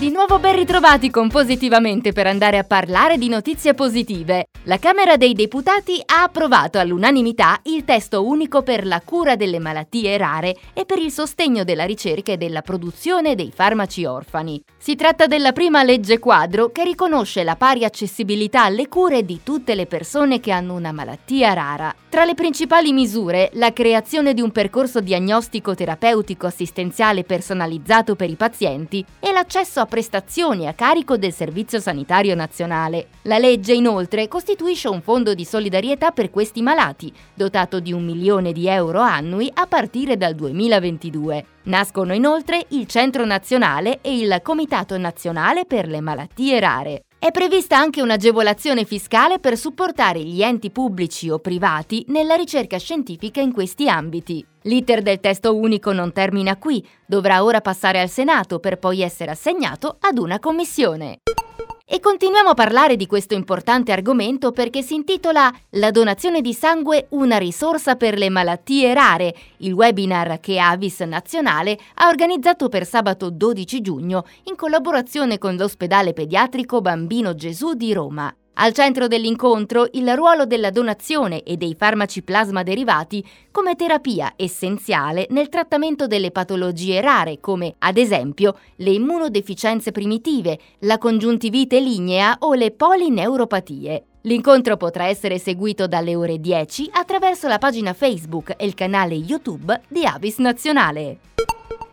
Di nuovo ben ritrovati con Positivamente per andare a parlare di notizie positive. La Camera dei Deputati ha approvato all'unanimità il testo unico per la cura delle malattie rare e per il sostegno della ricerca e della produzione dei farmaci orfani. Si tratta della prima legge quadro che riconosce la pari accessibilità alle cure di tutte le persone che hanno una malattia rara. Tra le principali misure, la creazione di un percorso diagnostico terapeutico assistenziale personalizzato per i pazienti e l'accesso a prestazioni a carico del Servizio Sanitario Nazionale. La legge inoltre costituisce un fondo di solidarietà per questi malati, dotato di un milione di euro annui a partire dal 2022. Nascono inoltre il Centro Nazionale e il Comitato Nazionale per le Malattie Rare. È prevista anche un'agevolazione fiscale per supportare gli enti pubblici o privati nella ricerca scientifica in questi ambiti. L'iter del testo unico non termina qui, dovrà ora passare al Senato per poi essere assegnato ad una commissione. E continuiamo a parlare di questo importante argomento perché si intitola La donazione di sangue una risorsa per le malattie rare, il webinar che Avis Nazionale ha organizzato per sabato 12 giugno in collaborazione con l'ospedale pediatrico Bambino Gesù di Roma. Al centro dell'incontro il ruolo della donazione e dei farmaci plasma derivati come terapia essenziale nel trattamento delle patologie rare come ad esempio le immunodeficienze primitive, la congiuntivite lignea o le polineuropatie. L'incontro potrà essere seguito dalle ore 10 attraverso la pagina Facebook e il canale YouTube di Avis Nazionale.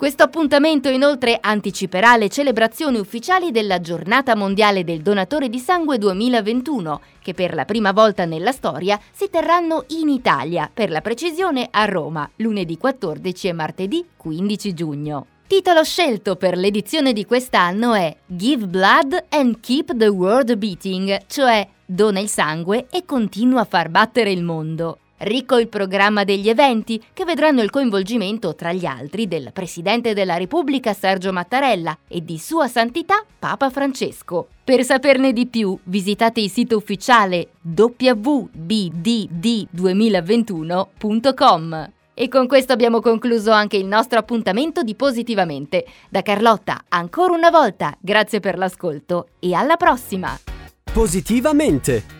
Questo appuntamento inoltre anticiperà le celebrazioni ufficiali della Giornata Mondiale del Donatore di Sangue 2021, che per la prima volta nella storia si terranno in Italia, per la precisione a Roma, lunedì 14 e martedì 15 giugno. Titolo scelto per l'edizione di quest'anno è Give Blood and Keep the World Beating, cioè dona il sangue e continua a far battere il mondo. Ricco il programma degli eventi che vedranno il coinvolgimento, tra gli altri, del Presidente della Repubblica Sergio Mattarella e di Sua Santità Papa Francesco. Per saperne di più, visitate il sito ufficiale www.bdd2021.com. E con questo abbiamo concluso anche il nostro appuntamento di Positivamente. Da Carlotta, ancora una volta, grazie per l'ascolto e alla prossima! Positivamente!